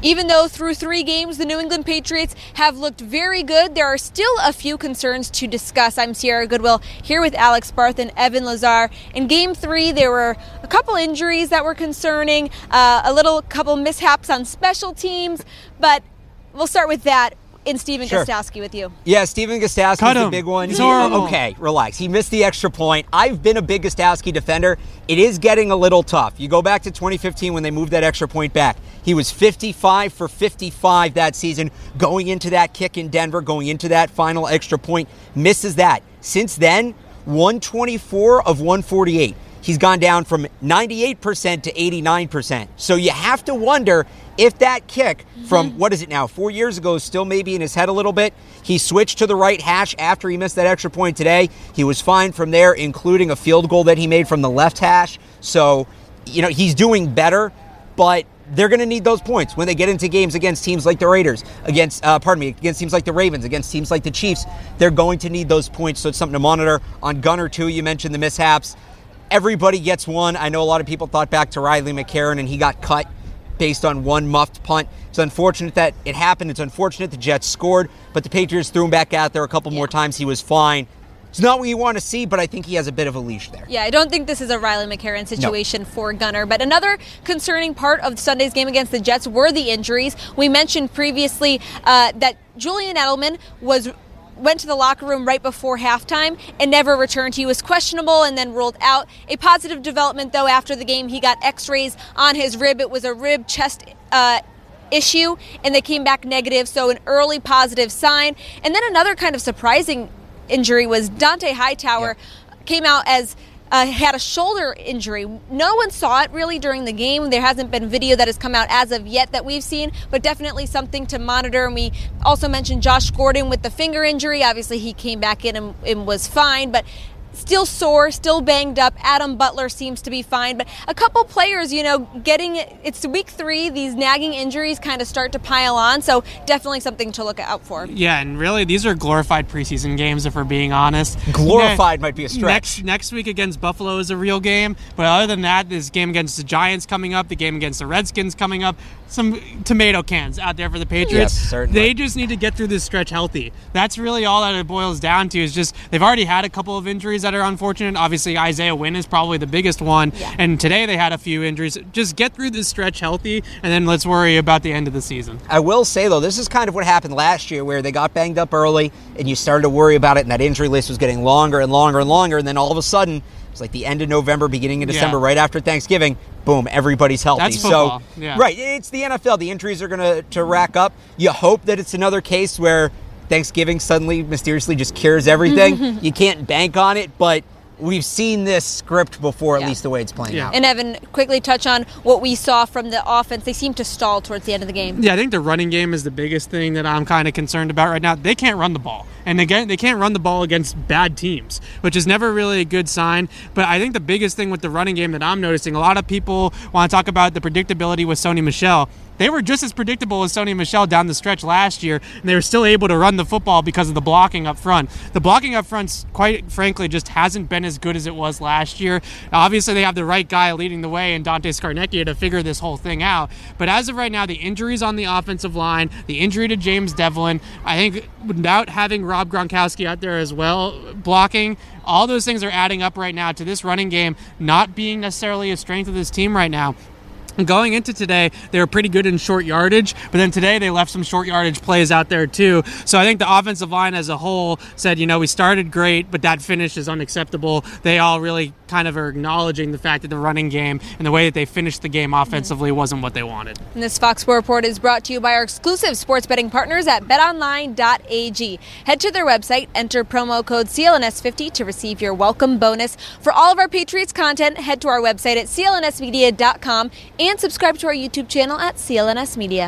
Even though through three games the New England Patriots have looked very good, there are still a few concerns to discuss. I'm Sierra Goodwill here with Alex Barth and Evan Lazar. In game three, there were a couple injuries that were concerning, uh, a little couple mishaps on special teams, but we'll start with that in Stephen Sure. Gostkowski with you. Yeah, Stephen Gostkowski's Cut the him. big one. He's horrible. Okay, relax. He missed the extra point. I've been a big Gostkowski defender. It is getting a little tough. You go back to 2015 when they moved that extra point back. He was 55 for 55 that season, going into that kick in Denver, going into that final extra point, misses that. Since then, 124 of 148. He's gone down from 98% to 89%. So you have to wonder if that kick from what is it now, four years ago, is still maybe in his head a little bit. He switched to the right hash after he missed that extra point today. He was fine from there, including a field goal that he made from the left hash. So, you know, he's doing better, but they're going to need those points when they get into games against teams like the Raiders, against, uh, pardon me, against teams like the Ravens, against teams like the Chiefs. They're going to need those points, so it's something to monitor. On Gunner, too, you mentioned the mishaps. Everybody gets one. I know a lot of people thought back to Riley McCarron and he got cut based on one muffed punt. It's unfortunate that it happened. It's unfortunate the Jets scored, but the Patriots threw him back out there a couple more times. He was fine. It's not what you want to see, but I think he has a bit of a leash there. Yeah, I don't think this is a Riley McCarron situation for Gunner. But another concerning part of Sunday's game against the Jets were the injuries. We mentioned previously uh, that Julian Edelman was went to the locker room right before halftime and never returned. He was questionable and then ruled out. A positive development, though, after the game, he got X-rays on his rib. It was a rib chest. Uh, issue and they came back negative so an early positive sign and then another kind of surprising injury was Dont'a Hightower came out as uh, had a shoulder injury. No one saw it really during the game. There hasn't been video that has come out as of yet that we've seen, but definitely something to monitor. And we also mentioned Josh Gordon with the finger injury. Obviously, he came back in and, and was fine, but still sore, still banged up. Adam Butler seems to be fine, but a couple players, you know, getting it's week three. These nagging injuries kind of start to pile on, so definitely something to look out for. Yeah, and really, these are glorified preseason games, if we're being honest. Glorified Ne- might be a stretch. Next, next week against Buffalo is a real game, but other than that, this game against the Giants coming up, the game against the Redskins coming up, some tomato cans out there for the Patriots. Yes, certainly. They just need to get through this stretch healthy. That's really all that it boils down to. Is just they've already had a couple of injuries that are unfortunate. Obviously, Isaiah Wynn is probably the biggest one, Yeah. and today they had a few injuries. Just get through this stretch healthy, and then let's worry about the end of the season. I will say though, this is kind of what happened last year, where they got banged up early, and you started to worry about it, and that injury list was getting longer and longer and longer, and then all of a sudden, it's like the end of November, beginning of Yeah. December, right after Thanksgiving. Boom! Everybody's healthy. That's football, So, yeah. right, it's the NFL. The injuries are going to to rack up. You hope that it's another case where Thanksgiving suddenly mysteriously just cures everything. you can't bank on it, but we've seen this script before, at Yeah. least the way it's playing Yeah. out. And Evan, quickly touch on what we saw from the offense. They seem to stall towards the end of the game. Yeah, I think the running game is the biggest thing that I'm kind of concerned about right now. They can't run the ball. And again, they can't run the ball against bad teams, which is never really a good sign. But I think the biggest thing with the running game that I'm noticing, a lot of people want to talk about the predictability with Sony Michel. They were just as predictable as Sony Michel down the stretch last year, and they were still able to run the football because of the blocking up front. The blocking up front, quite frankly, just hasn't been as good as it was last year. Obviously, they have the right guy leading the way in Dante Scarnecchia to figure this whole thing out. But as of right now, the injuries on the offensive line, the injury to James Develin, I think without having Rob Gronkowski out there as well blocking, all those things are adding up right now to this running game not being necessarily a strength of this team right now. Going into today, they were pretty good in short yardage, but then today they left some short yardage plays out there too. So I think the offensive line as a whole said, you know, we started great, but that finish is unacceptable. They all really kind of are acknowledging the fact that the running game and the way that they finished the game offensively wasn't what they wanted. And this Fox Sports Report is brought to you by our exclusive sports betting partners at betonline.ag. Head to their website, enter promo code CLNS50 to receive your welcome bonus. For all of our Patriots content, head to our website at clnsmedia.com and subscribe to our YouTube channel at CLNS Media.